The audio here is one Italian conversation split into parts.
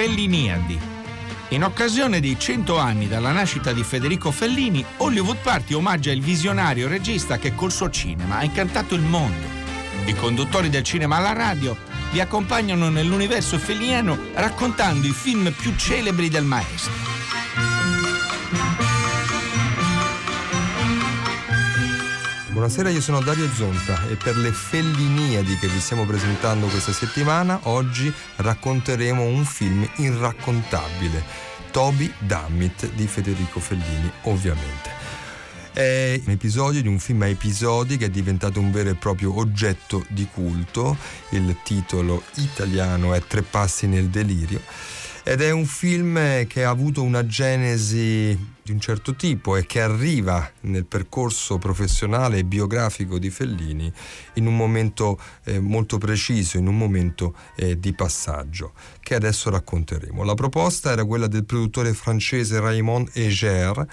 Felliniadi. In occasione dei 100 anni dalla nascita di Federico Fellini, Hollywood Party omaggia il visionario regista che col suo cinema ha incantato il mondo. I conduttori del cinema alla radio vi accompagnano nell'universo felliniano raccontando i film più celebri del maestro. Buonasera, io sono Dario Zonta e per le Felliniadi che vi stiamo presentando questa settimana, oggi racconteremo un film irraccontabile, Toby Dammit di Federico Fellini, ovviamente. È un episodio di un film a episodi che è diventato un vero e proprio oggetto di culto. Il titolo italiano è Tre passi nel delirio ed è un film che ha avuto una genesi di un certo tipo e che arriva nel percorso professionale e biografico di Fellini in un momento eh, molto preciso, in un momento eh, di passaggio che adesso racconteremo. La proposta era quella del produttore francese Raymond Eger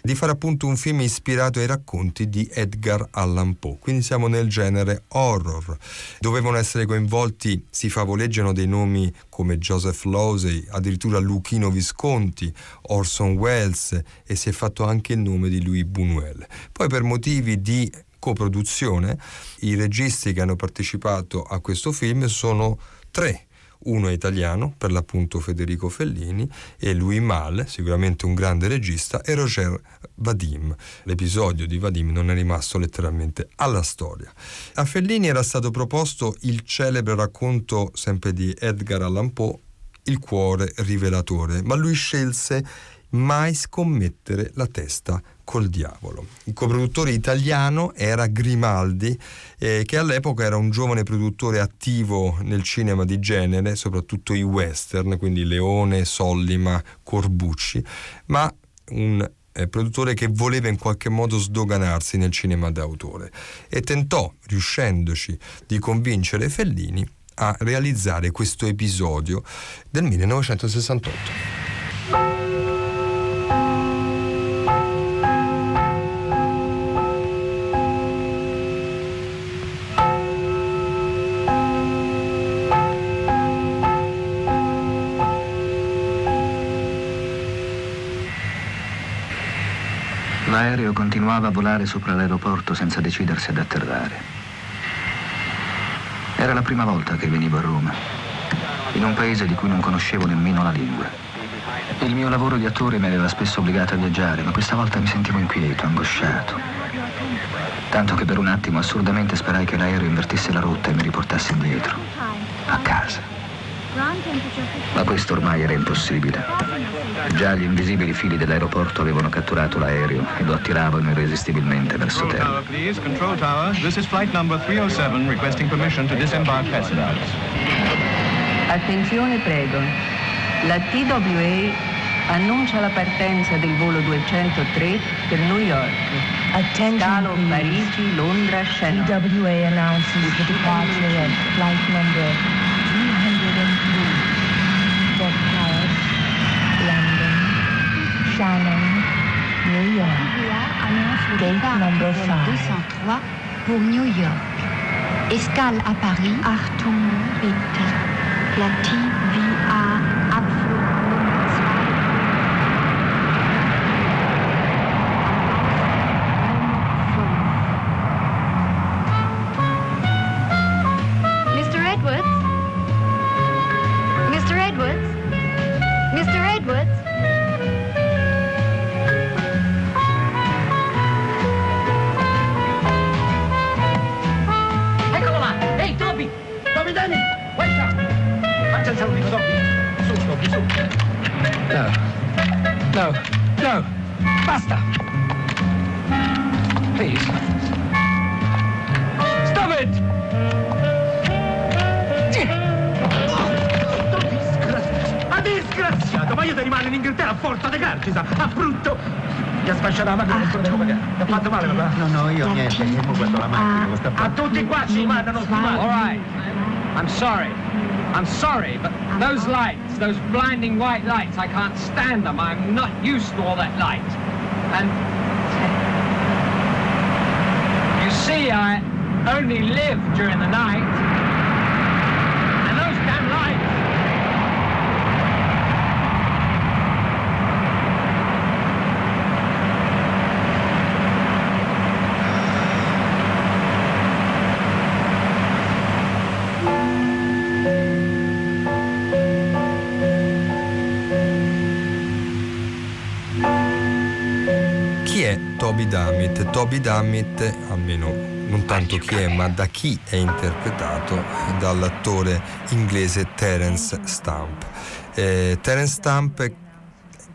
di fare appunto un film ispirato ai racconti di Edgar Allan Poe, quindi siamo nel genere horror. Dovevano essere coinvolti, si favoleggiano dei nomi come Joseph Losey, addirittura Luchino Visconti, Orson Welles e si è fatto anche il nome di Louis Buñuel. Poi per motivi di coproduzione i registi che hanno partecipato a questo film sono tre uno è italiano, per l'appunto Federico Fellini, e Louis Mal, sicuramente un grande regista, e Roger Vadim. L'episodio di Vadim non è rimasto letteralmente alla storia. A Fellini era stato proposto il celebre racconto sempre di Edgar Allan Poe, Il cuore rivelatore, ma lui scelse mai scommettere la testa col diavolo. Il coproduttore italiano era Grimaldi, eh, che all'epoca era un giovane produttore attivo nel cinema di genere, soprattutto i western, quindi Leone, Sollima, Corbucci, ma un eh, produttore che voleva in qualche modo sdoganarsi nel cinema d'autore e tentò, riuscendoci, di convincere Fellini a realizzare questo episodio del 1968. L'aereo continuava a volare sopra l'aeroporto senza decidersi ad atterrare. Era la prima volta che venivo a Roma, in un paese di cui non conoscevo nemmeno la lingua. Il mio lavoro di attore mi aveva spesso obbligato a viaggiare, ma questa volta mi sentivo inquieto, angosciato. Tanto che per un attimo assurdamente sperai che l'aereo invertisse la rotta e mi riportasse indietro, a casa. Ma questo ormai era impossibile. Già gli invisibili fili dell'aeroporto avevano catturato l'aereo e lo attiravano irresistibilmente verso terra. Attenzione prego. La TWA annuncia la partenza del volo 203 per New York. Attention Scalo. Parigi, Londra, Shannon. TWA announces the departure of flight number London, Shannon, New York. Gate number 5. pour New York. Escale à Paris, Arthur Platine. Basta. Please. Stop it! Toby, disgraziato! Ma! Ma io ti rimane in Inghilterra a forza di carcisa! A brutto! Ti ha sfasciato la macchina ancora devo pagare. Ti ha fatto male, papà? No, no, io niente, io guardo la macchina, ah, lo sta A tutti qua ci mandano sti All matti! right. I'm sorry. I'm sorry, but those lights, those blinding white lights, I can't stand them. I'm not used to all that light. And you see, I only live during the night. Toby Dammit, almeno non tanto chi è, ma da chi è interpretato dall'attore inglese Terence Stamp. Eh, Terence Stamp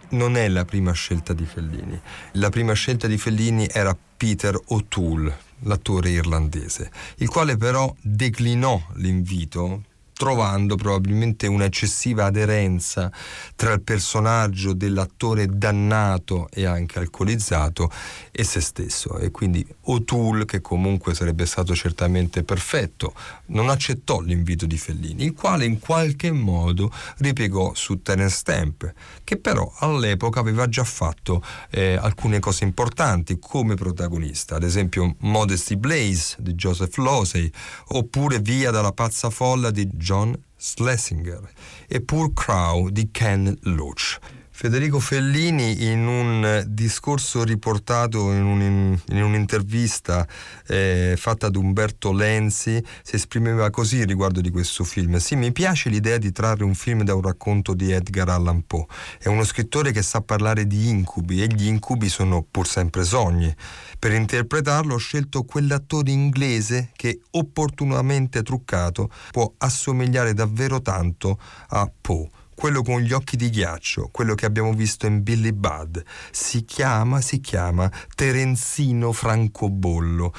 non è la prima scelta di Fellini. La prima scelta di Fellini era Peter O'Toole, l'attore irlandese, il quale però declinò l'invito trovando probabilmente un'eccessiva aderenza tra il personaggio dell'attore dannato e anche alcolizzato e se stesso. E quindi O'Toole che comunque sarebbe stato certamente perfetto non accettò l'invito di Fellini il quale in qualche modo ripiegò su Terence Stamp che però all'epoca aveva già fatto eh, alcune cose importanti come protagonista ad esempio Modesty Blaze di Joseph Losey oppure Via dalla pazza folla di John Schlesinger e Poor Crow di Ken Loach. Federico Fellini in un discorso riportato in, un, in un'intervista eh, fatta ad Umberto Lenzi si esprimeva così riguardo di questo film. Sì, mi piace l'idea di trarre un film da un racconto di Edgar Allan Poe. È uno scrittore che sa parlare di incubi e gli incubi sono pur sempre sogni. Per interpretarlo ho scelto quell'attore inglese che opportunamente truccato può assomigliare davvero tanto a Poe quello con gli occhi di ghiaccio, quello che abbiamo visto in Billy Budd. Si chiama, si chiama Terenzino Francobollo,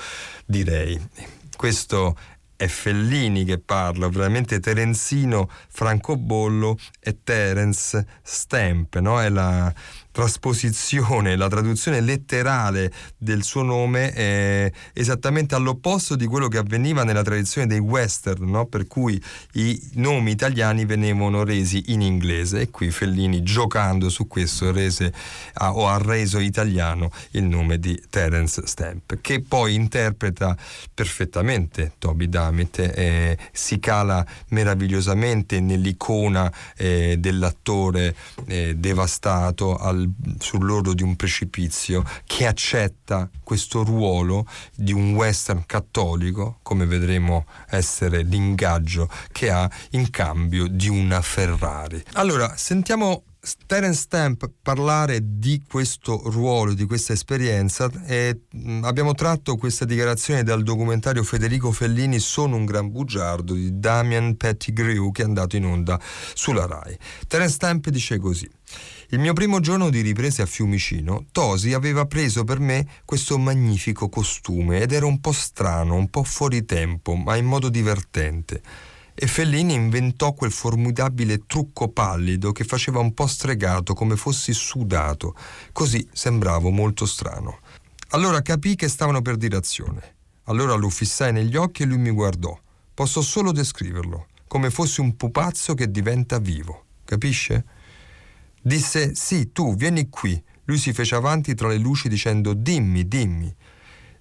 direi. Questo è Fellini che parla, veramente Terenzino Francobollo e Terence Stamp, no? È la, trasposizione, la traduzione letterale del suo nome è esattamente all'opposto di quello che avveniva nella tradizione dei western, no? per cui i nomi italiani venivano resi in inglese e qui Fellini giocando su questo rese ha, o ha reso italiano il nome di Terence Stamp, che poi interpreta perfettamente Toby Dammit, eh, si cala meravigliosamente nell'icona eh, dell'attore eh, devastato al sull'orlo di un precipizio, che accetta questo ruolo di un western cattolico, come vedremo essere l'ingaggio che ha in cambio di una Ferrari. Allora, sentiamo Terence Stamp parlare di questo ruolo, di questa esperienza e mh, abbiamo tratto questa dichiarazione dal documentario Federico Fellini Sono un gran bugiardo di Damian Pettigrew che è andato in onda sulla RAI. Terence Stamp dice così il mio primo giorno di riprese a Fiumicino, Tosi aveva preso per me questo magnifico costume ed era un po' strano, un po' fuori tempo, ma in modo divertente. E Fellini inventò quel formidabile trucco pallido che faceva un po' stregato, come fossi sudato. Così sembravo molto strano. Allora capii che stavano per dire azione. Allora lo fissai negli occhi e lui mi guardò. Posso solo descriverlo, come fossi un pupazzo che diventa vivo. Capisce? Disse sì, tu, vieni qui. Lui si fece avanti tra le luci dicendo dimmi, dimmi.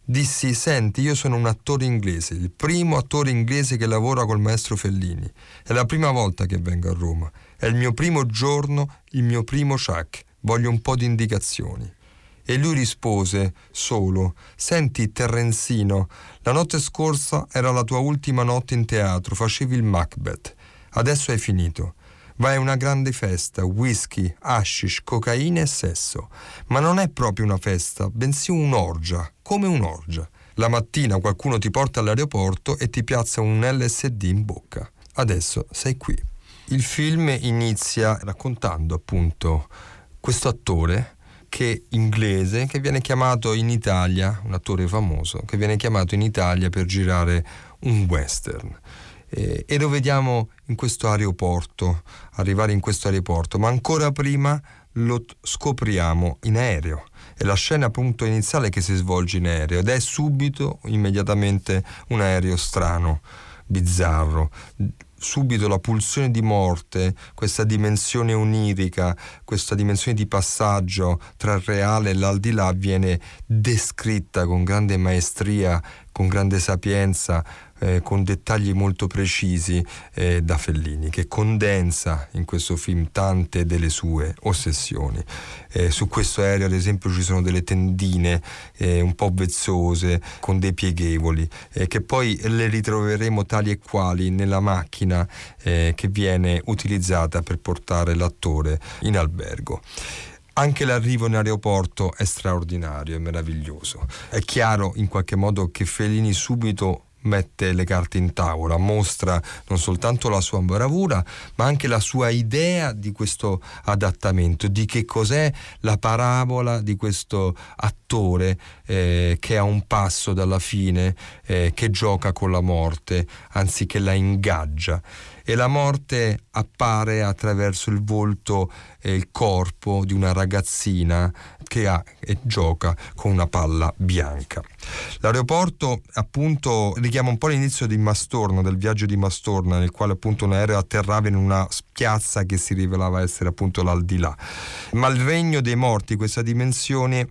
Dissi, senti, io sono un attore inglese, il primo attore inglese che lavora col maestro Fellini. È la prima volta che vengo a Roma. È il mio primo giorno, il mio primo shack. Voglio un po' di indicazioni. E lui rispose, solo, senti, Terrenzino, la notte scorsa era la tua ultima notte in teatro, facevi il Macbeth. Adesso hai finito. Vai a una grande festa, whisky, hashish, cocaina e sesso. Ma non è proprio una festa, bensì un'orgia, come un'orgia. La mattina qualcuno ti porta all'aeroporto e ti piazza un LSD in bocca. Adesso sei qui. Il film inizia raccontando appunto questo attore che inglese che viene chiamato in Italia, un attore famoso, che viene chiamato in Italia per girare un western eh, e lo vediamo in questo aeroporto, arrivare in questo aeroporto, ma ancora prima lo scopriamo in aereo. È la scena appunto iniziale che si svolge in aereo ed è subito, immediatamente, un aereo strano, bizzarro, subito la pulsione di morte, questa dimensione onirica, questa dimensione di passaggio tra il reale e l'aldilà viene descritta con grande maestria, con grande sapienza, eh, con dettagli molto precisi eh, da Fellini, che condensa in questo film tante delle sue ossessioni. Eh, su questo aereo, ad esempio, ci sono delle tendine eh, un po' vezzose, con dei pieghevoli, eh, che poi le ritroveremo tali e quali nella macchina eh, che viene utilizzata per portare l'attore in albergo. Anche l'arrivo in aeroporto è straordinario, è meraviglioso. È chiaro in qualche modo che Fellini subito mette le carte in tavola, mostra non soltanto la sua bravura, ma anche la sua idea di questo adattamento, di che cos'è la parabola di questo attore eh, che è a un passo dalla fine, eh, che gioca con la morte, anziché la ingaggia e la morte appare attraverso il volto e il corpo di una ragazzina che ha e gioca con una palla bianca. L'aeroporto appunto richiama un po' l'inizio di Mastorna, del viaggio di Mastorna, nel quale appunto un aereo atterrava in una piazza che si rivelava essere appunto l'aldilà. Ma il regno dei morti, questa dimensione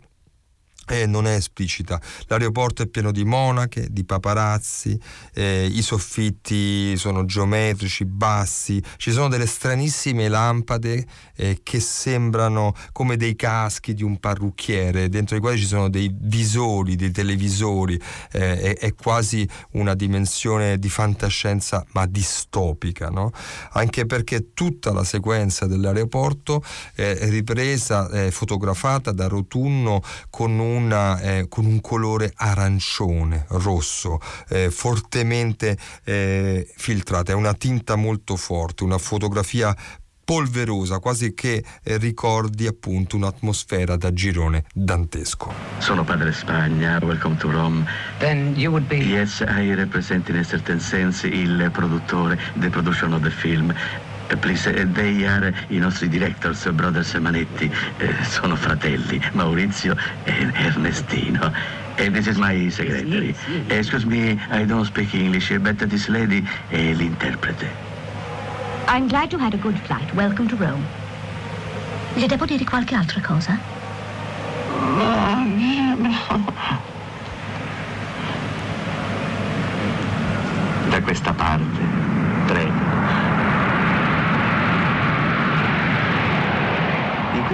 eh, non è esplicita. L'aeroporto è pieno di monache, di paparazzi, eh, i soffitti sono geometrici, bassi, ci sono delle stranissime lampade eh, che sembrano come dei caschi di un parrucchiere, dentro i quali ci sono dei visori, dei televisori, eh, è, è, quasi una dimensione di fantascienza ma distopica, no? anche perché tutta la sequenza dell'aeroporto è ripresa, è fotografata da Rotunno con un una, eh, con un colore arancione, rosso, eh, fortemente eh, filtrata, è una tinta molto forte, una fotografia polverosa, quasi che eh, ricordi appunto un'atmosfera da girone dantesco. Sono padre Spagna, welcome to Rome. Then you would be... Yes, I represent in a certain sense il produttore, the production of the film. Eh, please, eh, they are i nostri directors, brothers Manetti. Eh, sono fratelli, Maurizio e Ernestino. And this is my secretary. Excuse me, I don't speak English, but this lady è l'interprete. I'm glad you had a good flight. Welcome to Rome. Le devo dire qualche altra cosa? Da questa parte, prego. questi aeroporti si fanno chilometri.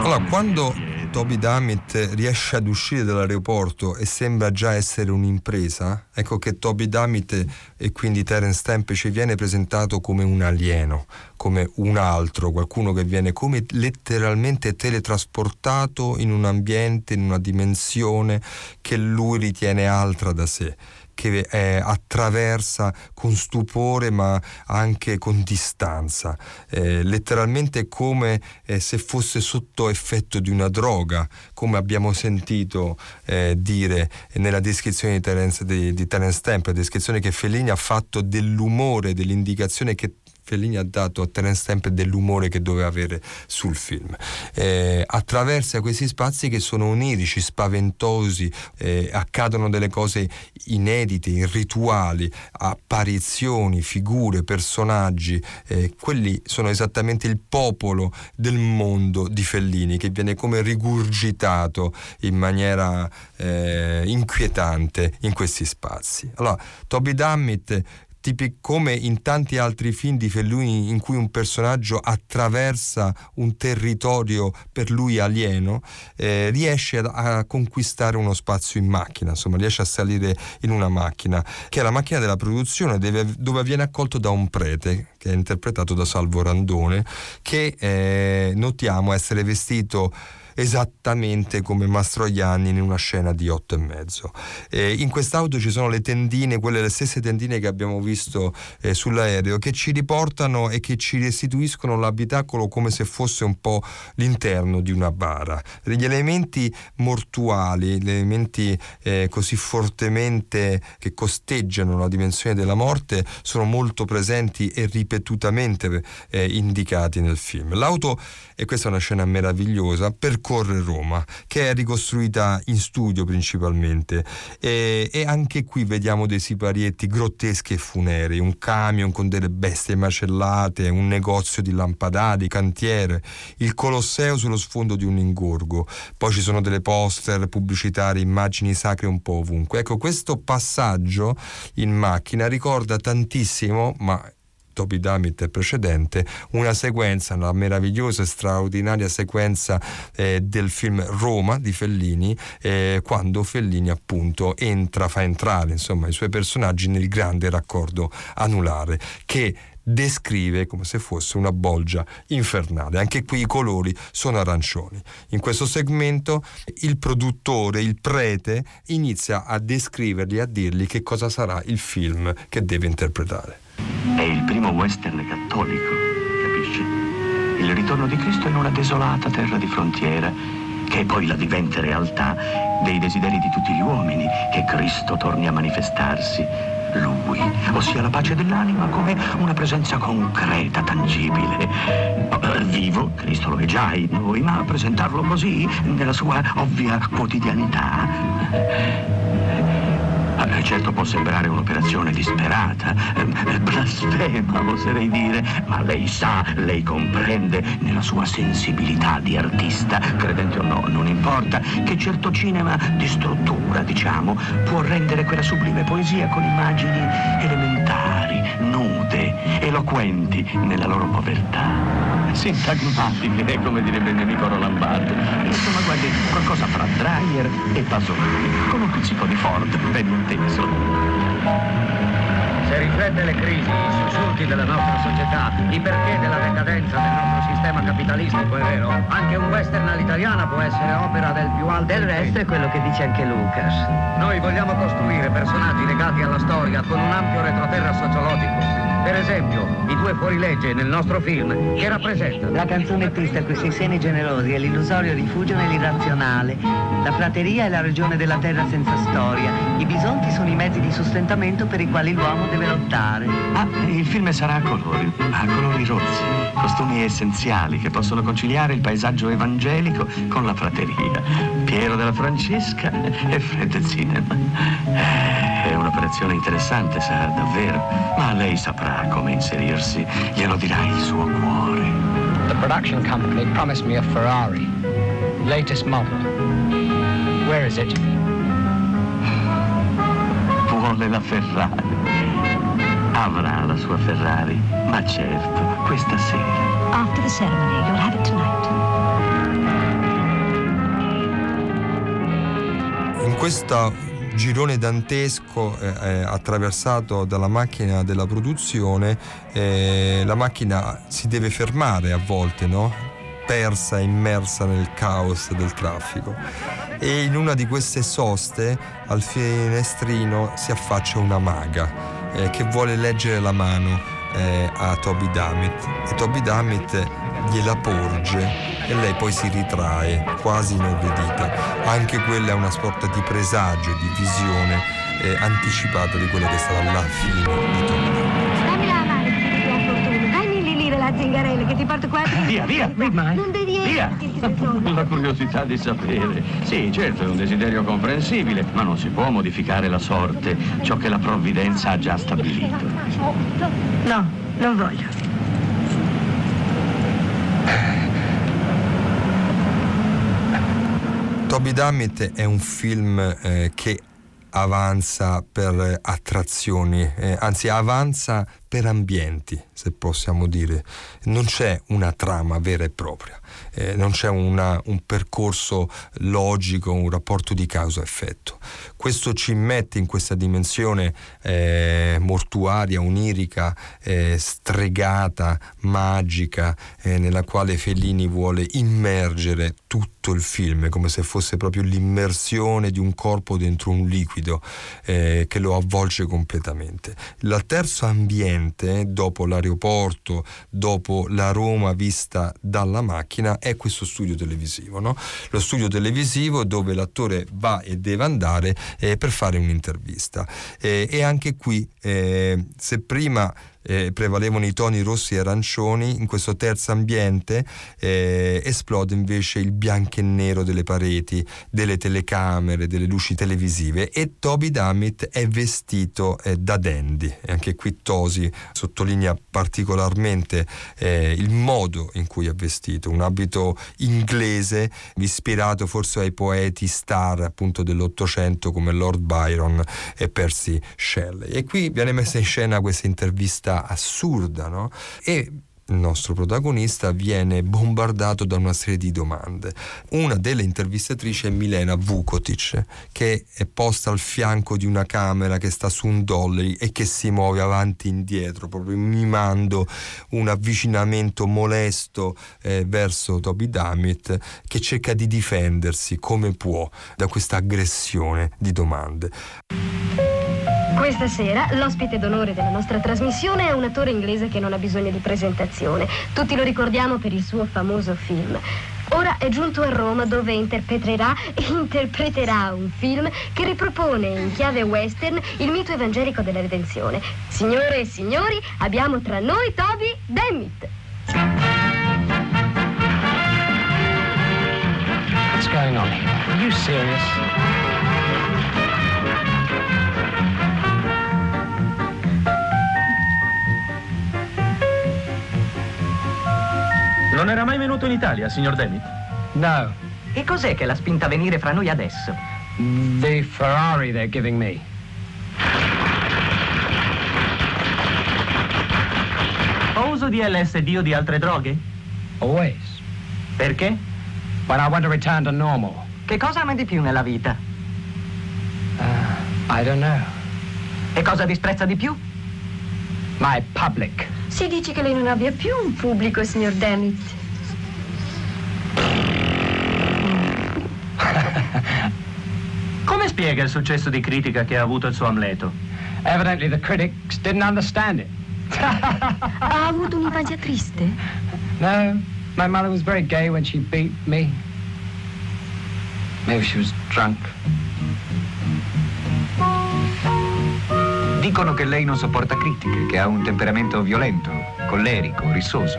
Allora, quando Toby Dammit riesce ad uscire dall'aeroporto e sembra già essere un'impresa, ecco che Toby Dammit e quindi Terence Stamp ci viene presentato come un alieno, come un altro, qualcuno che viene come letteralmente teletrasportato in un ambiente, in una dimensione che lui ritiene altra da sé che eh, attraversa con stupore ma anche con distanza, eh, letteralmente come eh, se fosse sotto effetto di una droga, come abbiamo sentito eh, dire nella descrizione di Terence, di, di Terence Stamp, descrizione che Fellini ha fatto dell'umore, dell'indicazione che Fellini ha dato a Terence Stamp dell'umore che doveva avere sul film. Eh, attraversa questi spazi che sono onirici, spaventosi, eh, accadono delle cose inedite, irrituali, apparizioni, figure, personaggi. Eh, quelli sono esattamente il popolo del mondo di Fellini che viene come rigurgitato in maniera eh, inquietante in questi spazi. Allora, Toby Dammit tipi come in tanti altri film di Fellini in cui un personaggio attraversa un territorio per lui alieno, eh, riesce a, a, conquistare uno spazio in macchina, insomma riesce a salire in una macchina, che è la macchina della produzione dove, dove viene accolto da un prete, che è interpretato da Salvo Randone, che eh, notiamo essere vestito esattamente come Mastroianni in una scena di otto e mezzo. Eh, in quest'auto ci sono le tendine, quelle le stesse tendine che abbiamo visto eh, sull'aereo, che ci riportano e che ci restituiscono l'abitacolo come se fosse un po' l'interno di una bara. Gli elementi mortuali, gli elementi eh, così fortemente che costeggiano la dimensione della morte sono molto presenti e ripetutamente eh, indicati nel film. L'auto, e questa è una scena meravigliosa, per percorre Roma, che è ricostruita in studio principalmente. E, e anche qui vediamo dei siparietti grotteschi e funerei, un camion con delle bestie macellate, un negozio di lampadari, cantiere, il Colosseo sullo sfondo di un ingorgo. Poi ci sono delle poster pubblicitarie, immagini sacre un po' ovunque. Ecco, questo passaggio in macchina ricorda tantissimo, ma Toby Dammit precedente, una sequenza, una meravigliosa e straordinaria sequenza eh, del film Roma di Fellini, eh, quando Fellini appunto entra, fa entrare insomma i suoi personaggi nel grande raccordo anulare che descrive come se fosse una bolgia infernale. Anche qui i colori sono arancioni. In questo segmento il produttore, il prete, inizia a descrivergli, a dirgli che cosa sarà il film che deve interpretare. È il primo western cattolico, capisci? Il ritorno di Cristo in una desolata terra di frontiera, che è poi la vivente realtà dei desideri di tutti gli uomini, che Cristo torni a manifestarsi lui, ossia la pace dell'anima come una presenza concreta, tangibile. Vivo, Cristo lo è già in noi, ma presentarlo così, nella sua ovvia quotidianità, certo può sembrare un'operazione disperata, eh, blasfema oserei dire, ma lei sa, lei comprende nella sua sensibilità di artista, credente o no, non importa, che certo cinema di struttura, diciamo, può rendere quella sublime poesia con immagini elementari, nude, eloquenti nella loro povertà. Sintagmatiche, come direbbe il Roland Barthes. Insomma, guardi, qualcosa fra Dreyer e Pasolini, con un pizzico di Ford, ben inteso. Se riflette le crisi, i sussulti della nostra società, i perché della decadenza del nostro sistema capitalistico, è vero? Anche un western all'italiana può essere opera del più alto Del resto è quello che dice anche Lucas. Noi vogliamo costruire personaggi legati alla storia con un ampio retroterra sociologico. Per esempio, i due fuorilegge nel nostro film, che rappresentano? La canzone triste con i sei seni generosi è l'illusorio rifugio nell'irrazionale. La prateria è la regione della terra senza storia. I bisonti sono i mezzi di sostentamento per i quali l'uomo deve lottare. Ah, il film sarà a colori, a colori rozzi, costumi essenziali che possono conciliare il paesaggio evangelico con la prateria. Piero della Francesca e Fred Cinema. È un'operazione interessante, sa, davvero, ma lei saprà come inserirsi, glielo dirà il suo cuore. The production company promised me a Ferrari. Latest model. Where is it? Vuole la Ferrari. Avrà la sua Ferrari, ma certo, questa sera. After the ceremony, you'll have it tonight. In questo girone dantesco eh, eh, attraversato dalla macchina della produzione, eh, la macchina si deve fermare a volte, no? persa, immersa nel caos del traffico. E in una di queste soste al finestrino si affaccia una maga eh, che vuole leggere la mano eh, a Toby Dammit e Toby Dammit gliela porge e lei poi si ritrae quasi inorridita. Anche quella è una sorta di presagio, di visione eh, anticipata di quello che sarà la fine di Toby Dammit. Dammi la mano la fortuna. Dammi lì lì la zingarella che ti porto qua. Via, via, Non devi Via! La curiosità di sapere. Sì, certo, è un desiderio comprensibile, ma non si può modificare la sorte, ciò che la provvidenza ha già stabilito. No, non voglio. Toby Dammit è un film eh, che avanza per attrazioni, eh, anzi avanza per ambienti, se possiamo dire. Non c'è una trama vera e propria, eh, non c'è una, un percorso logico, un rapporto di causa-effetto. Questo ci mette in questa dimensione eh, mortuaria, onirica, eh, stregata, magica, eh, nella quale Fellini vuole immergere tutto il film, come se fosse proprio l'immersione di un corpo dentro un liquido eh, che lo avvolge completamente. Il terzo ambiente, dopo l'aeroporto, dopo la Roma vista dalla macchina, è questo studio televisivo. No? Lo studio televisivo dove l'attore va e deve andare eh, per fare un'intervista. Eh, e anche qui, eh, se prima eh, prevalevano i toni rossi e arancioni, in questo terzo ambiente eh, esplode invece il bianco e nero delle pareti, delle telecamere, delle luci televisive e Toby Dammit è vestito eh, da dandy. E anche qui Tosi sottolinea particolarmente eh, il modo in cui è vestito, un abito inglese ispirato forse ai poeti star appunto dell'Ottocento come Lord Byron e Percy Shelley. E qui viene messa in scena questa intervista assurda, no? E il nostro protagonista, viene bombardato da una serie di domande. Una delle intervistatrici è Milena Vukotic, che è posta al fianco di una camera che sta su un dollari e che si muove avanti e indietro, proprio mimando un avvicinamento molesto eh, verso Toby Dammit che cerca di difendersi come può da questa aggressione di domande. Questa sera l'ospite d'onore della nostra trasmissione è un attore inglese che non ha bisogno di presentazione. Tutti lo ricordiamo per il suo famoso film. Ora è giunto a Roma dove interpreterà, interpreterà un film che ripropone in chiave western il mito evangelico della redenzione. Signore e signori, abbiamo tra noi Toby Dammit. What's going on here? Are you serious? Non era mai venuto in Italia, signor David? No. E cos'è che l'ha spinta a venire fra noi adesso? The Ferrari they're giving me. Ho uso di LSD o di altre droghe? Always. Perché? When I want to return to normal. Che cosa ama di più nella vita? Uh, I don't know. E cosa disprezza di più? My public. Si dice che lei non abbia più un pubblico, signor Dammit. Come spiega il successo di critica che ha avuto il suo Amleto? Evidently the critics didn't understand it. ha avuto un'infanzia triste? No, my mother was very gay when she beat me. Maybe she was drunk. Dicono che lei non sopporta critiche, che ha un temperamento violento, collerico, rissoso.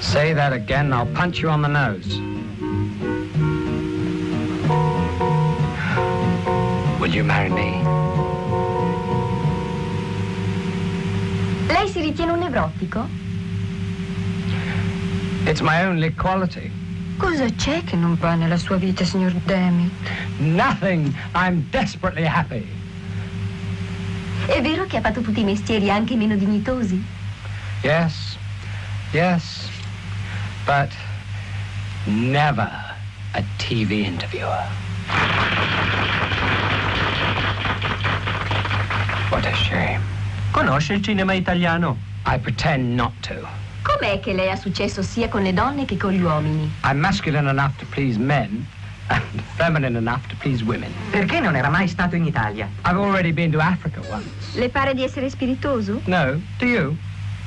Say that again, I'll punch you on the nose. Will you marry me? Lei si ritiene un nevrotico? It's my only quality. Cosa c'è che non va nella sua vita, signor Dammit? Nothing. I'm desperately happy. È vero che ha fatto tutti i mestieri anche meno dignitosi? Yes. Yes. But never a TV interviewer. What a shame. Conosce il cinema italiano? I pretend not to. Com'è che lei ha successo sia con le donne che con gli uomini? I'm masculine enough to please men and feminine enough to please women. Perché non era mai stato in Italia? I've already been to Africa once. Le pare di essere spiritoso? No, do you?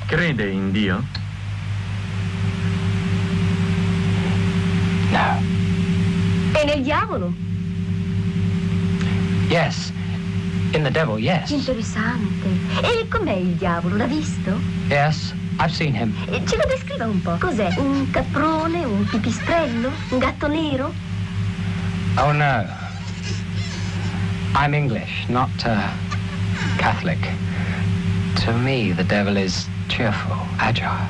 Crede in Dio? No. E nel diavolo? Yes. In the devil, yes. Interessante. E com'è il diavolo? L'ha visto? Yes, I've seen him. Ce lo descriva un po'. Cos'è? Un caprone? Un pipistrello? Un gatto nero? Oh no. I'm English, not uh, Catholic. To me, the devil is cheerful, agile.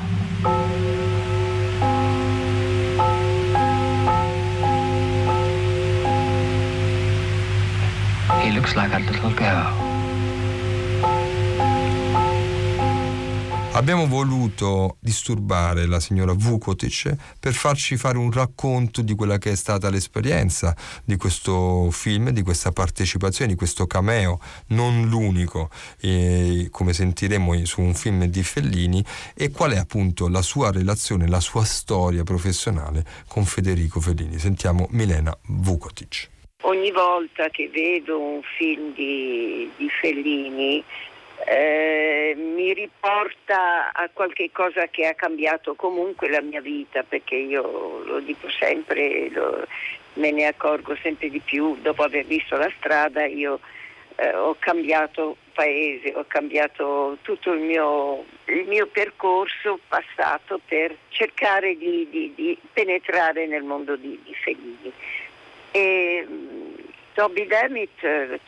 He looks like a little girl. Abbiamo voluto disturbare la signora Vukotic per farci fare un racconto di quella che è stata l'esperienza di questo film, di questa partecipazione, di questo cameo, non l'unico, eh, come sentiremo su un film di Fellini, e qual è appunto la sua relazione, la sua storia professionale con Federico Fellini. Sentiamo Milena Vukotic. Ogni volta che vedo un film di, di Fellini eh, mi riporta a qualche cosa che ha cambiato comunque la mia vita, perché io lo dico sempre, lo, me ne accorgo sempre di più, dopo aver visto la strada io eh, ho cambiato paese, ho cambiato tutto il mio, il mio percorso passato per cercare di, di, di, penetrare nel mondo di, di Fellini. E, um, Toby Dammit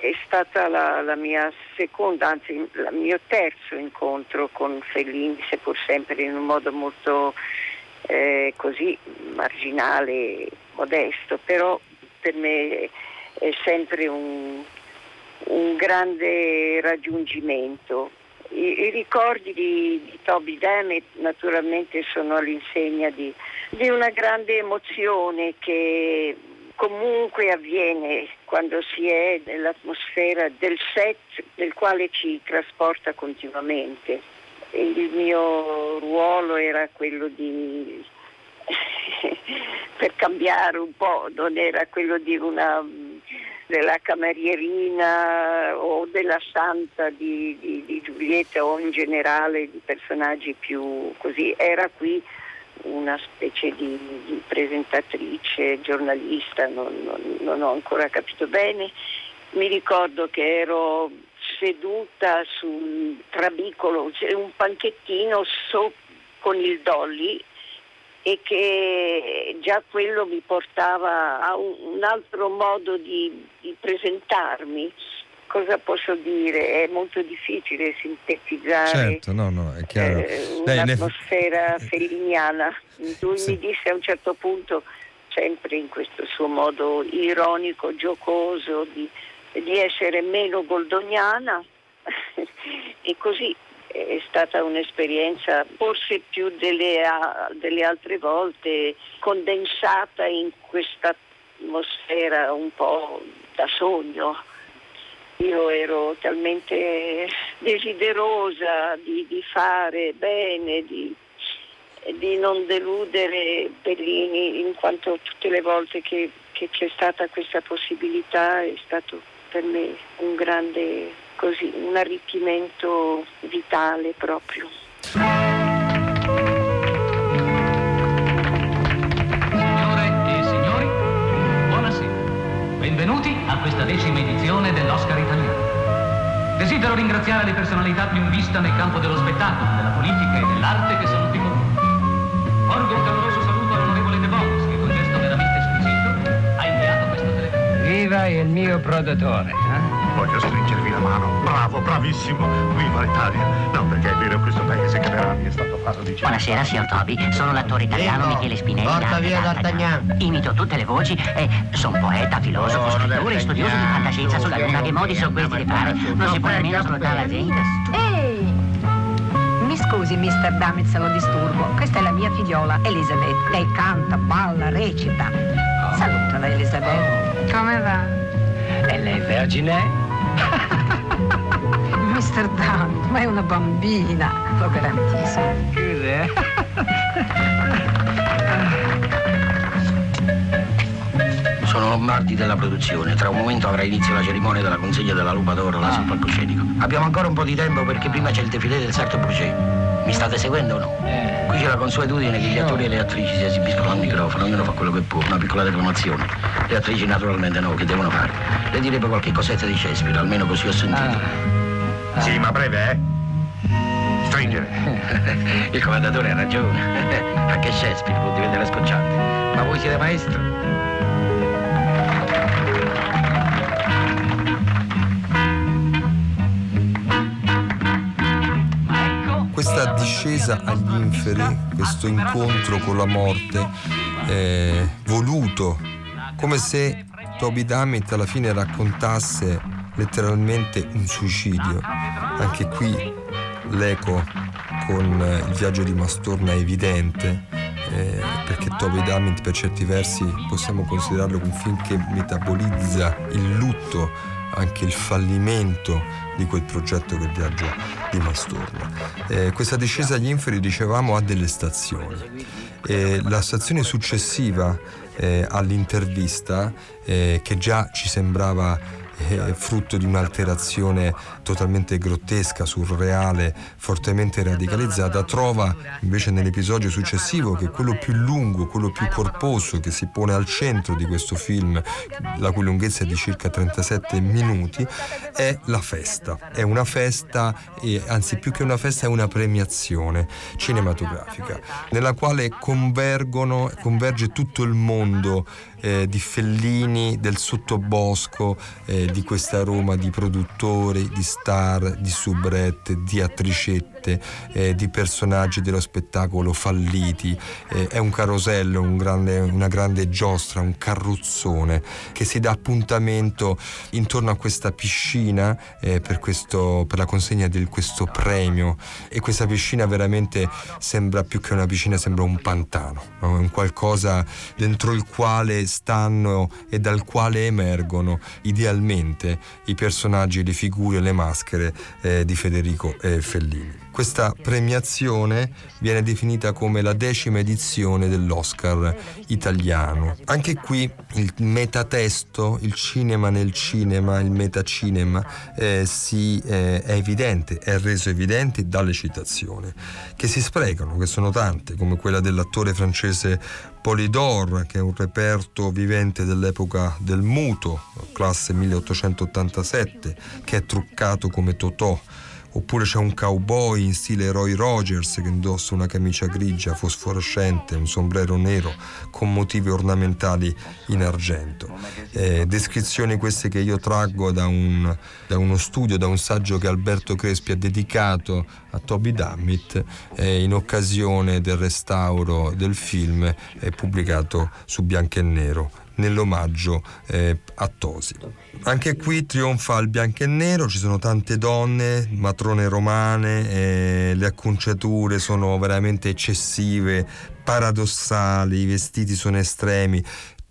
è stata la, la, mia seconda, anzi il mio terzo incontro con Fellini, seppur sempre in un modo molto eh, così marginale, modesto, però per me è sempre un, un grande raggiungimento. I, i ricordi di, di, Toby Dammit naturalmente sono all'insegna di, di una grande emozione che comunque avviene quando si è nell'atmosfera del set del quale ci trasporta continuamente. Il mio ruolo era quello di, per cambiare un po', non era quello di una della camerierina o della santa di, di, di, Giulietta o in generale di personaggi più così. Era qui una specie di, di presentatrice, giornalista, non, non, non, ho ancora capito bene. Mi ricordo che ero seduta sul trabicolo, un panchettino so, con il dolly e che già quello mi portava a un, altro modo di, di, presentarmi. Cosa posso dire? È molto difficile sintetizzare certo, no, no, eh, un'atmosfera ne... felliniana. Lui sì. mi disse a un certo punto, sempre in questo suo modo ironico, giocoso, di, di essere meno goldoniana e così è stata un'esperienza forse più delle, delle altre volte condensata in questa atmosfera un po' da sogno. Io ero talmente desiderosa di, di fare bene, di, di, non deludere Bellini, in quanto tutte le volte che, che c'è stata questa possibilità è stato per me un grande così, un arricchimento vitale proprio. Benvenuti a questa decima edizione dell'Oscar italiano. Desidero ringraziare le personalità più in vista nel campo dello spettacolo, della politica e dell'arte che sono qui con noi. Porgo un caloroso saluto all'onorevole De Bonis, che con gesto veramente squisito ha inviato questo telefono. Viva il mio produttore! Eh? Voglio stringervi la mano. Bravo, bravissimo. Viva l'Italia. No, perché è vero questo paese che per anni è stato fatto di Buonasera, signor Toby. Sono l'attore italiano Prego. Michele Spinelli. Porta via D'Artagnan. Imito tutte le voci e sono poeta, filosofo, Oh, scrittore, studioso di fantascienza sulla luna. Che modi sono questi di fare? Non si può nemmeno salutare la gente. Ehi! Mi scusi, Mr. Dammit, se lo disturbo. Questa è la mia figliola, Elizabeth. Lei canta, balla, recita. Salutala, Elizabeth. Come va? E lei vergine? Dammit, ma è una bambina. Lo garantisco. Cos'è? Sono Lombardi della produzione. Tra un momento avrà inizio la cerimonia della consegna della Lupa d'Oro là sul palcoscenico. Abbiamo ancora un po' di tempo perché prima c'è il defilé del Sarto Brucé. Mi state seguendo o no? Qui c'è la consuetudine che gli attori e le attrici si esibiscono al microfono, ognuno fa quello che può, una piccola declamazione. Le attrici naturalmente no, che devono fare? Le direbbe qualche cosetta di Shakespeare, almeno così ho sentito. Sì, ma breve, eh? Stringere. Il commendatore ha ragione. Anche Shakespeare può diventare scocciante. Ma voi siete maestro? Questa discesa agli inferi, questo incontro con la morte, è voluto, come se Toby Dammit alla fine raccontasse letteralmente un suicidio. Anche qui l'eco con il viaggio di Mastorna è evidente, eh, perché Toby Dammit per certi versi possiamo considerarlo un film che metabolizza il lutto, anche il fallimento di quel progetto che il viaggio di Mastorna. Eh, questa discesa agli inferi, dicevamo, ha delle stazioni. Eh, la stazione successiva eh, all'intervista, eh, che già ci sembrava eh, frutto di un'alterazione totalmente grottesca, surreale, fortemente radicalizzata, trova invece nell'episodio successivo, che quello più lungo, quello più corposo, che si pone al centro di questo film, la cui lunghezza è di circa 37 minuti, è la festa. È una festa, e, anzi più che una festa è una premiazione cinematografica, nella quale convergono, converge tutto il mondo eh, di Fellini, del sottobosco, eh, di questa Roma di produttori, di star, di soubrette, di attricette, eh, di personaggi dello spettacolo falliti. Eh, è un carosello, un grande, una grande giostra, un carrozzone che si dà appuntamento intorno a questa piscina eh, per, questo, per, la consegna di questo premio e questa piscina veramente sembra più che una piscina, sembra un pantano, no? un qualcosa dentro il quale stanno e dal quale emergono idealmente i personaggi, le figure, le maschere eh, di Federico eh, Fellini. Questa premiazione viene definita come la decima edizione dell'Oscar italiano. Anche qui il metatesto, il cinema nel cinema, il metacinema eh, si, eh, è evidente, è reso evidente dalle citazioni che si sprecano, che sono tante, come quella dell'attore francese Polidor, che è un reperto vivente dell'epoca del muto, classe 1887, che è truccato come Totò oppure c'è un cowboy in stile Roy Rogers che indossa una camicia grigia fosforescente, un sombrero nero con motivi ornamentali in argento. Eh, descrizioni queste che io traggo da, un, da, uno studio, da un saggio che Alberto Crespi ha dedicato a Toby Dammit eh, in occasione del restauro del film eh, pubblicato su bianco e nero nell'omaggio eh, a Tosi. Anche qui trionfa il bianco e nero, ci sono tante donne, matrone romane, eh, le acconciature sono veramente eccessive, paradossali, i vestiti sono estremi.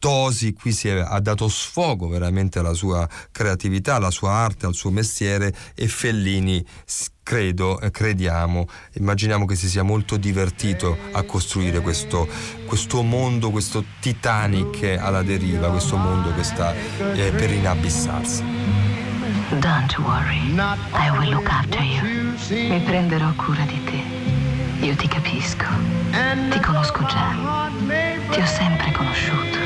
Tosi qui si è, ha dato sfogo veramente alla sua creatività, alla sua arte, al suo mestiere e Fellini credo, eh, crediamo, immaginiamo che si sia molto divertito a costruire questo, questo mondo, questo Titanic alla deriva, questo mondo che sta eh, per inabissarsi. Don't worry, I will look after you. Mi prenderò cura di te. Io ti capisco. Ti conosco già. Ti ho sempre conosciuto.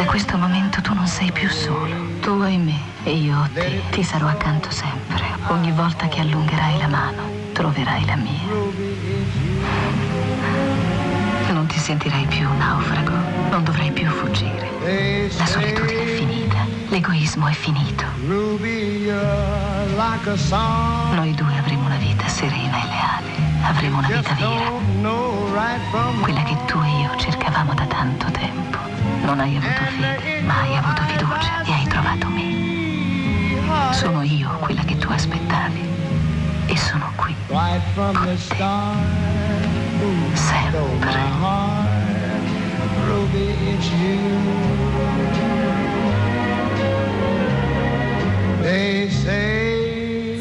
Da questo momento tu non sei più solo. Tu hai me e io te. Ti sarò accanto sempre. Ogni volta che allungherai la mano, troverai la mia. Non ti sentirai più naufrago. Non dovrai più fuggire. La solitudine è finita. L'egoismo è finito. Noi due avremo una vita serena e leale. Avremo una vita vera. Quella che tu e io cercavamo da tanto tempo. Non hai avuto fede, ma hai avuto fiducia e hai trovato me. Sono io quella che tu aspettavi e sono qui con te. Sempre.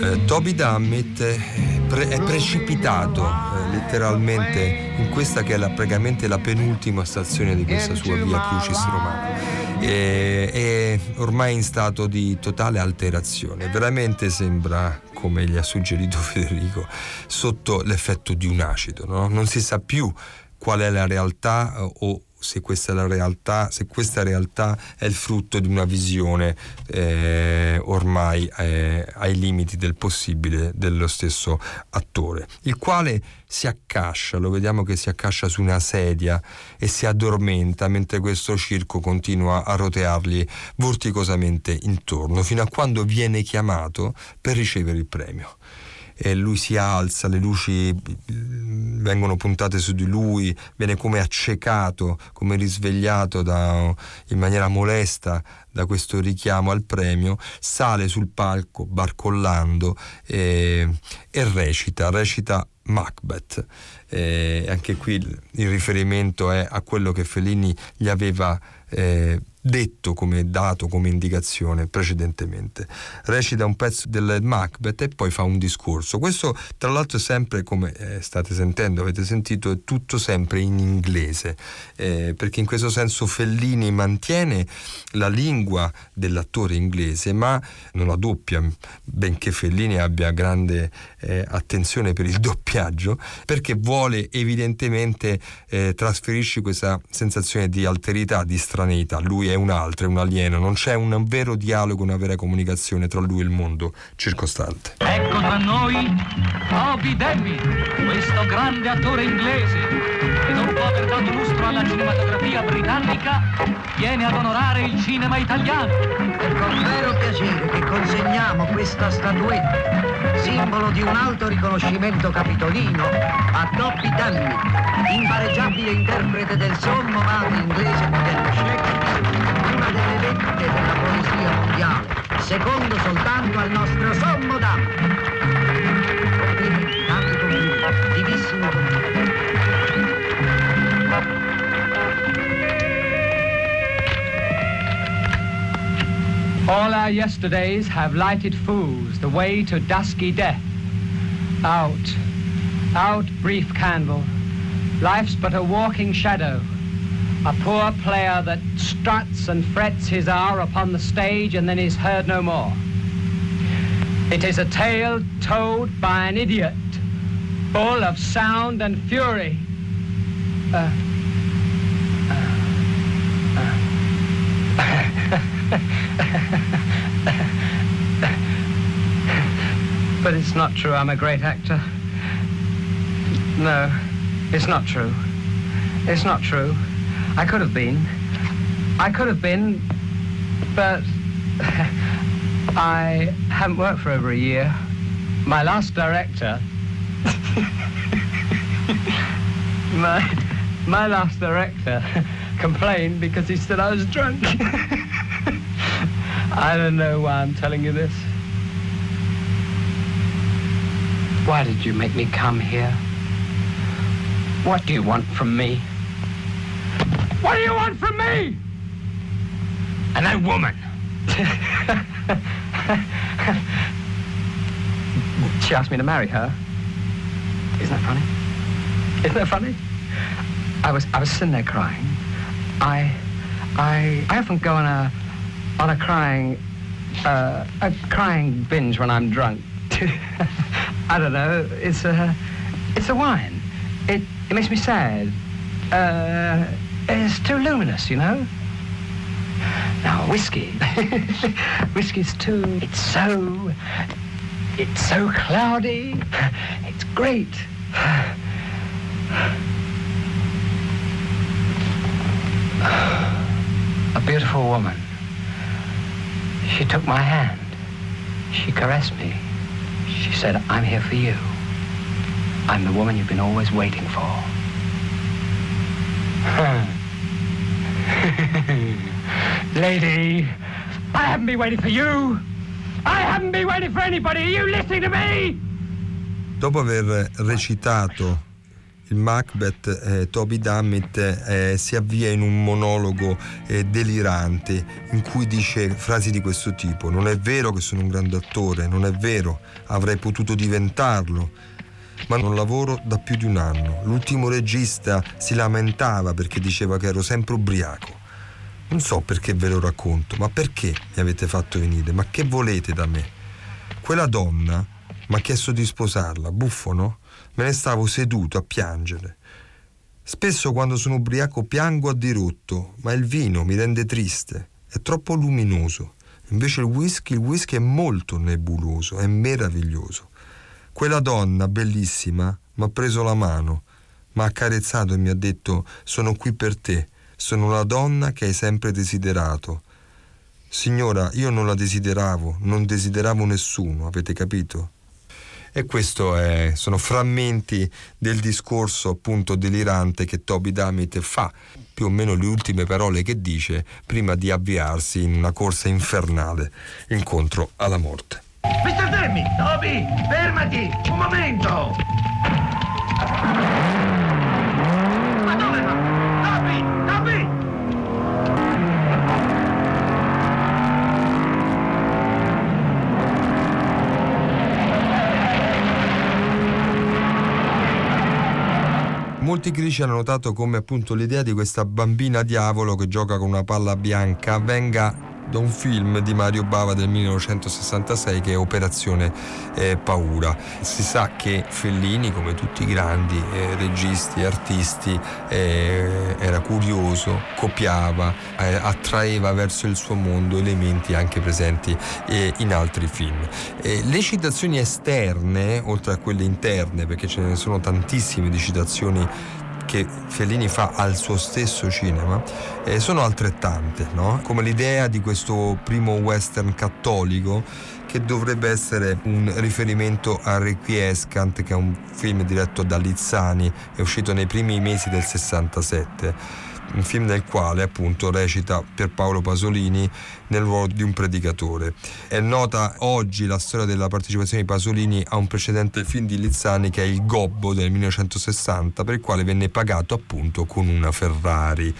Eh, Toby Dammit è, pre- è precipitato eh, letteralmente in questa che è la, praticamente la penultima stazione di questa sua via Crucis romana. E, è ormai in stato di totale alterazione, veramente sembra, come gli ha suggerito Federico, sotto l'effetto di un acido, no? non si sa più qual è la realtà eh, o se questa realtà, se questa realtà è il frutto di una visione eh, ormai eh, ai limiti del possibile dello stesso attore, il quale si accascia, lo vediamo che si accascia su una sedia e si addormenta mentre questo circo continua a roteargli vorticosamente intorno, fino a quando viene chiamato per ricevere il premio e lui si alza, le luci mm, vengono puntate su di lui, viene come accecato, come risvegliato da, in maniera molesta da questo richiamo al premio, sale sul palco barcollando e, e recita, recita Macbeth. E anche qui il riferimento è a quello che Fellini gli aveva eh, detto come dato, come indicazione precedentemente. Recita un pezzo del Macbeth e poi fa un discorso. Questo tra l'altro è sempre, come eh, state sentendo, avete sentito, è tutto sempre in inglese, eh, perché in questo senso Fellini mantiene la lingua dell'attore inglese, ma non la doppia, benché Fellini abbia grande eh, attenzione per il doppiaggio perché vuole evidentemente eh, trasferirci questa sensazione di alterità, di straneità. Lui è un altro, è un alieno, non c'è un vero dialogo, una vera comunicazione tra lui e il mondo circostante. Ecco tra noi Toby Demi, questo grande attore inglese che dopo aver dato lustro alla cinematografia britannica viene ad onorare il cinema italiano. È con vero piacere che consegniamo questa statuetta, simbolo di un alto riconoscimento capitolino, a Toby Demi, impareggiabile interprete del sommo male inglese dello Shakespeare, una delle vette della poesia mondiale, secondo soltanto al nostro sommo dame. All our yesterdays have lighted fools the way to dusky death. Out, out, brief candle. Life's but a walking shadow. A poor player that struts and frets his hour upon the stage and then is heard no more. It is a tale told by an idiot, full of sound and fury. Uh, but it's not true I'm a great actor. No, it's not true. It's not true. I could have been. I could have been, but I haven't worked for over a year. My last director, my, my last director complained because he said I was drunk. I don't know why I'm telling you this. Why did you make me come here? What do you want from me? What do you want from me? And that woman. she asked me to marry her. Isn't that funny? Isn't that funny? I was I was sitting there crying. I I I often go on a on a crying uh, a crying binge when I'm drunk. I don't know. It's a it's a wine. It it makes me sad. Uh, it's too luminous, you know. Now whiskey, whiskey's too. It's so it's so cloudy. It's great. A beautiful woman. She took my hand. She caressed me. She said, I'm here for you. I'm the woman you've been always waiting for. Lady, I haven't been waiting for you. I haven't been waiting for anybody. Are you listening to me? Dopo aver recitato il Macbeth, eh, Toby Dammit eh, si avvia in un monologo eh, delirante in cui dice frasi di questo tipo: Non è vero che sono un grande attore, non è vero, avrei potuto diventarlo, ma non lavoro da più di un anno. L'ultimo regista si lamentava perché diceva che ero sempre ubriaco. Non so perché ve lo racconto, ma perché mi avete fatto venire? Ma che volete da me? Quella donna mi ha chiesto di sposarla, buffo no? Me ne stavo seduto a piangere. Spesso quando sono ubriaco piango a dirotto, ma il vino mi rende triste, è troppo luminoso. Invece il whisky, il whisky è molto nebuloso, è meraviglioso. Quella donna bellissima mi ha preso la mano, mi ha accarezzato e mi ha detto sono qui per te, sono la donna che hai sempre desiderato. Signora, io non la desideravo, non desideravo nessuno, avete capito? E questi sono frammenti del discorso appunto delirante che Toby Damit fa, più o meno le ultime parole che dice prima di avviarsi in una corsa infernale incontro alla morte. Mr. Demi, Toby, fermati! Un momento! Ma dove va? Toby, Toby! Molti critici hanno notato come appunto l'idea di questa bambina diavolo che gioca con una palla bianca venga da un film di Mario Bava del 1966 che è Operazione eh, Paura. Si sa che Fellini, come tutti i grandi eh, registi e artisti, eh, era curioso, copiava, eh, attraeva verso il suo mondo elementi anche presenti eh, in altri film. le citazioni esterne, oltre a quelle interne, perché ce ne sono tantissime di citazioni che Fellini fa al suo stesso cinema eh, sono altrettante, no? come l'idea di questo primo western cattolico che dovrebbe essere un riferimento a Requiescant, che è un film diretto da Lizzani, è uscito nei primi mesi del 67 un film nel quale appunto recita per Paolo Pasolini nel ruolo di un predicatore. È nota oggi la storia della partecipazione di Pasolini a un precedente film di Lizzani che è Il Gobbo del 1960 per il quale venne pagato appunto con una Ferrari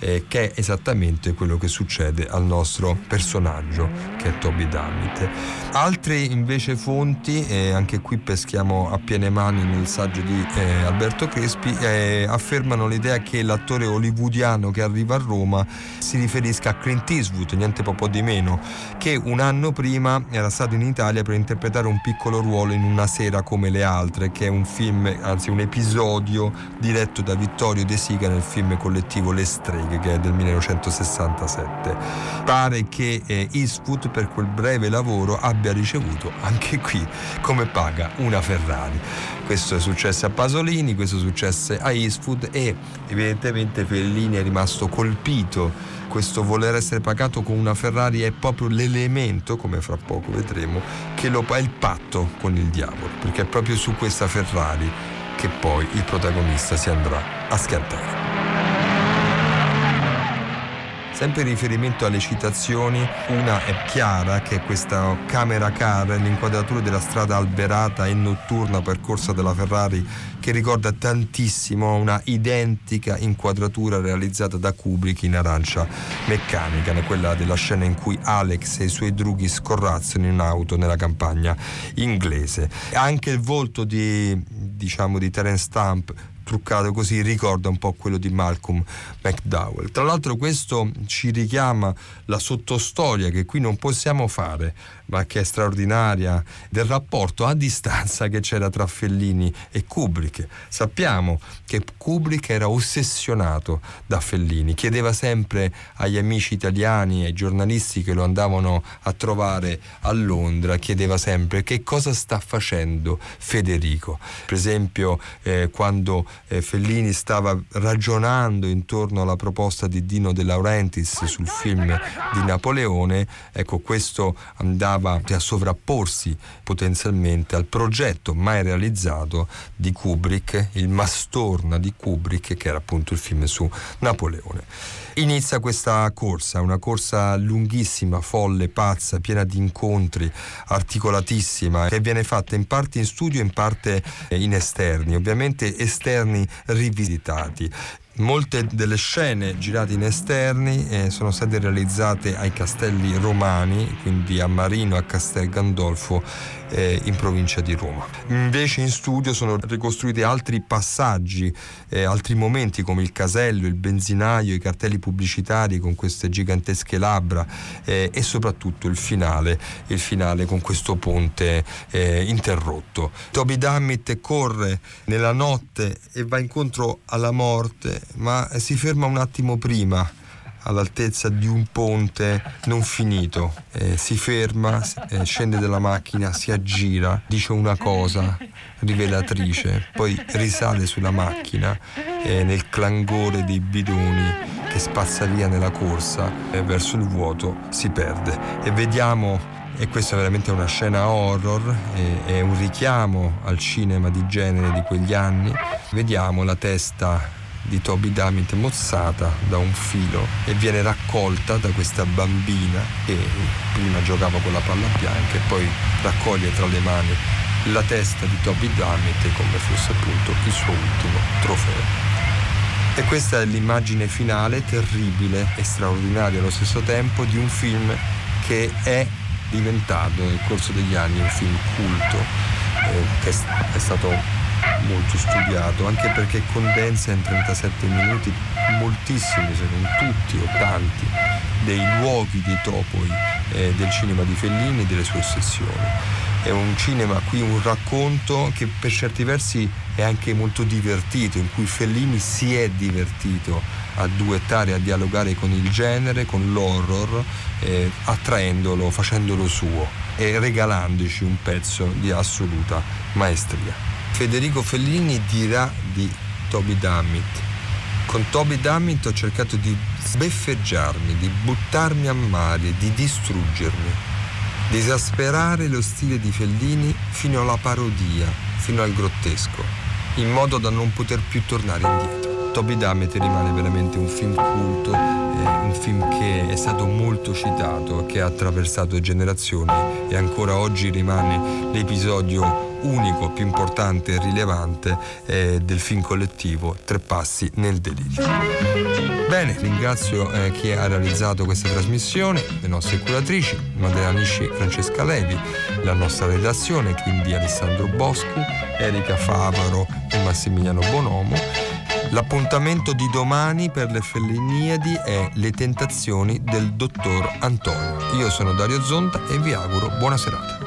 eh, che è esattamente quello che succede al nostro personaggio che è Toby Dammit. Altre invece fonti, eh, anche qui peschiamo a piene mani nel saggio di eh, Alberto Crespi, eh, affermano l'idea che l'attore hollywoodiano che arriva a Roma si riferisca a Clint Eastwood, niente po' di meno, che un anno prima era stato in Italia per interpretare un piccolo ruolo in Una sera come le altre, che è un film, anzi un episodio diretto da Vittorio De Sica nel film collettivo Le streghe, che è del 1967. Pare che eh, Eastwood per quel breve lavoro abbia ricevuto anche qui come paga una Ferrari. Questo è successo a Pasolini, questo è a Eastwood e evidentemente Fellini è rimasto colpito questo voler essere pagato con una Ferrari è proprio l'elemento, come fra poco vedremo, che lo fa il patto con il diavolo, perché è proprio su questa Ferrari che poi il protagonista si andrà a schiantare. Sempre in riferimento alle citazioni, una è chiara, che è questa camera car, l'inquadratura della strada alberata e notturna percorsa dalla Ferrari, che ricorda tantissimo una identica inquadratura realizzata da Kubrick in arancia meccanica, quella della scena in cui Alex e i suoi drughi scorrazzano in auto nella campagna inglese. Anche il volto di, diciamo, di Terence Stamp truccato così ricorda un po' quello di Malcolm McDowell. Tra l'altro questo ci richiama la sottostoria che qui non possiamo fare, ma che è straordinaria, del rapporto a distanza che c'era tra Fellini e Kubrick. Sappiamo che Kubrick era ossessionato da Fellini, chiedeva sempre agli amici italiani ai giornalisti che lo andavano a trovare a Londra, chiedeva sempre che cosa sta facendo Federico. Per esempio eh, quando eh, Fellini stava ragionando intorno alla proposta di Dino De Laurentiis sul film di Napoleone, ecco questo andava a sovrapporsi potenzialmente al progetto mai realizzato di Kubrick, il Mastorna di Kubrick, che era appunto il film su Napoleone. Inizia questa corsa, una corsa lunghissima, folle, pazza, piena di incontri, articolatissima, che viene fatta in parte in studio e in parte in esterni, ovviamente esterni rivisitati. Molte delle scene girate in esterni eh, sono state realizzate ai castelli romani, quindi a Marino a Castel Gandolfo eh, in provincia di Roma. Invece in studio sono ricostruiti altri passaggi, eh, altri momenti come il casello, il benzinaio, i cartelli pubblicitari con queste gigantesche labbra eh, e soprattutto il finale, il finale con questo ponte eh, interrotto. Toby Dammit corre nella notte e va incontro alla morte ma si ferma un attimo prima all'altezza di un ponte non finito. Eh, si ferma, eh, scende dalla macchina, si aggira, dice una cosa rivelatrice, poi risale sulla macchina e nel clangore dei bidoni che spazza via nella corsa eh, verso il vuoto si perde. E vediamo e questa è veramente una scena horror, è un richiamo al cinema di genere di quegli anni. Vediamo la testa di Toby Damit mozzata da un filo e viene raccolta da questa bambina che prima giocava con la palla bianca e poi raccoglie tra le mani la testa di Toby Damit come fosse appunto il suo ultimo trofeo. E questa è l'immagine finale, terribile e straordinaria allo stesso tempo, di un film che è diventato nel corso degli anni un film culto, eh, che è stato molto studiato, anche perché condensa in 37 minuti moltissimi, se non tutti o tanti, dei luoghi, dei topoi eh, del cinema di Fellini e delle sue ossessioni. È un cinema qui, un racconto che per certi versi è anche molto divertito, in cui Fellini si è divertito a duettare, a dialogare con il genere, con l'horror, eh, attraendolo, facendolo suo e regalandoci un pezzo di assoluta maestria. Federico Fellini dirà di Toby Dammit. Con Toby Dammit ho cercato di sbeffeggiarmi, di buttarmi a mare, di distruggermi di esasperare lo stile di Fellini fino alla parodia, fino al grottesco, in modo da non poter più tornare indietro. Toby Dammit rimane veramente un film culto, eh, un film che è stato molto citato, che ha attraversato generazioni e ancora oggi rimane l'episodio unico, più importante e rilevante eh, del film collettivo Tre passi nel delirio. Bene, ringrazio eh, chi ha realizzato questa trasmissione, le nostre curatrici, Madela Nisci Francesca Levi, la nostra redazione, quindi Alessandro Boschi, Erika Favaro e Massimiliano Bonomo. L'appuntamento di domani per le Felliniadi è Le tentazioni del dottor Antonio. Io sono Dario Zonta e vi auguro buona serata.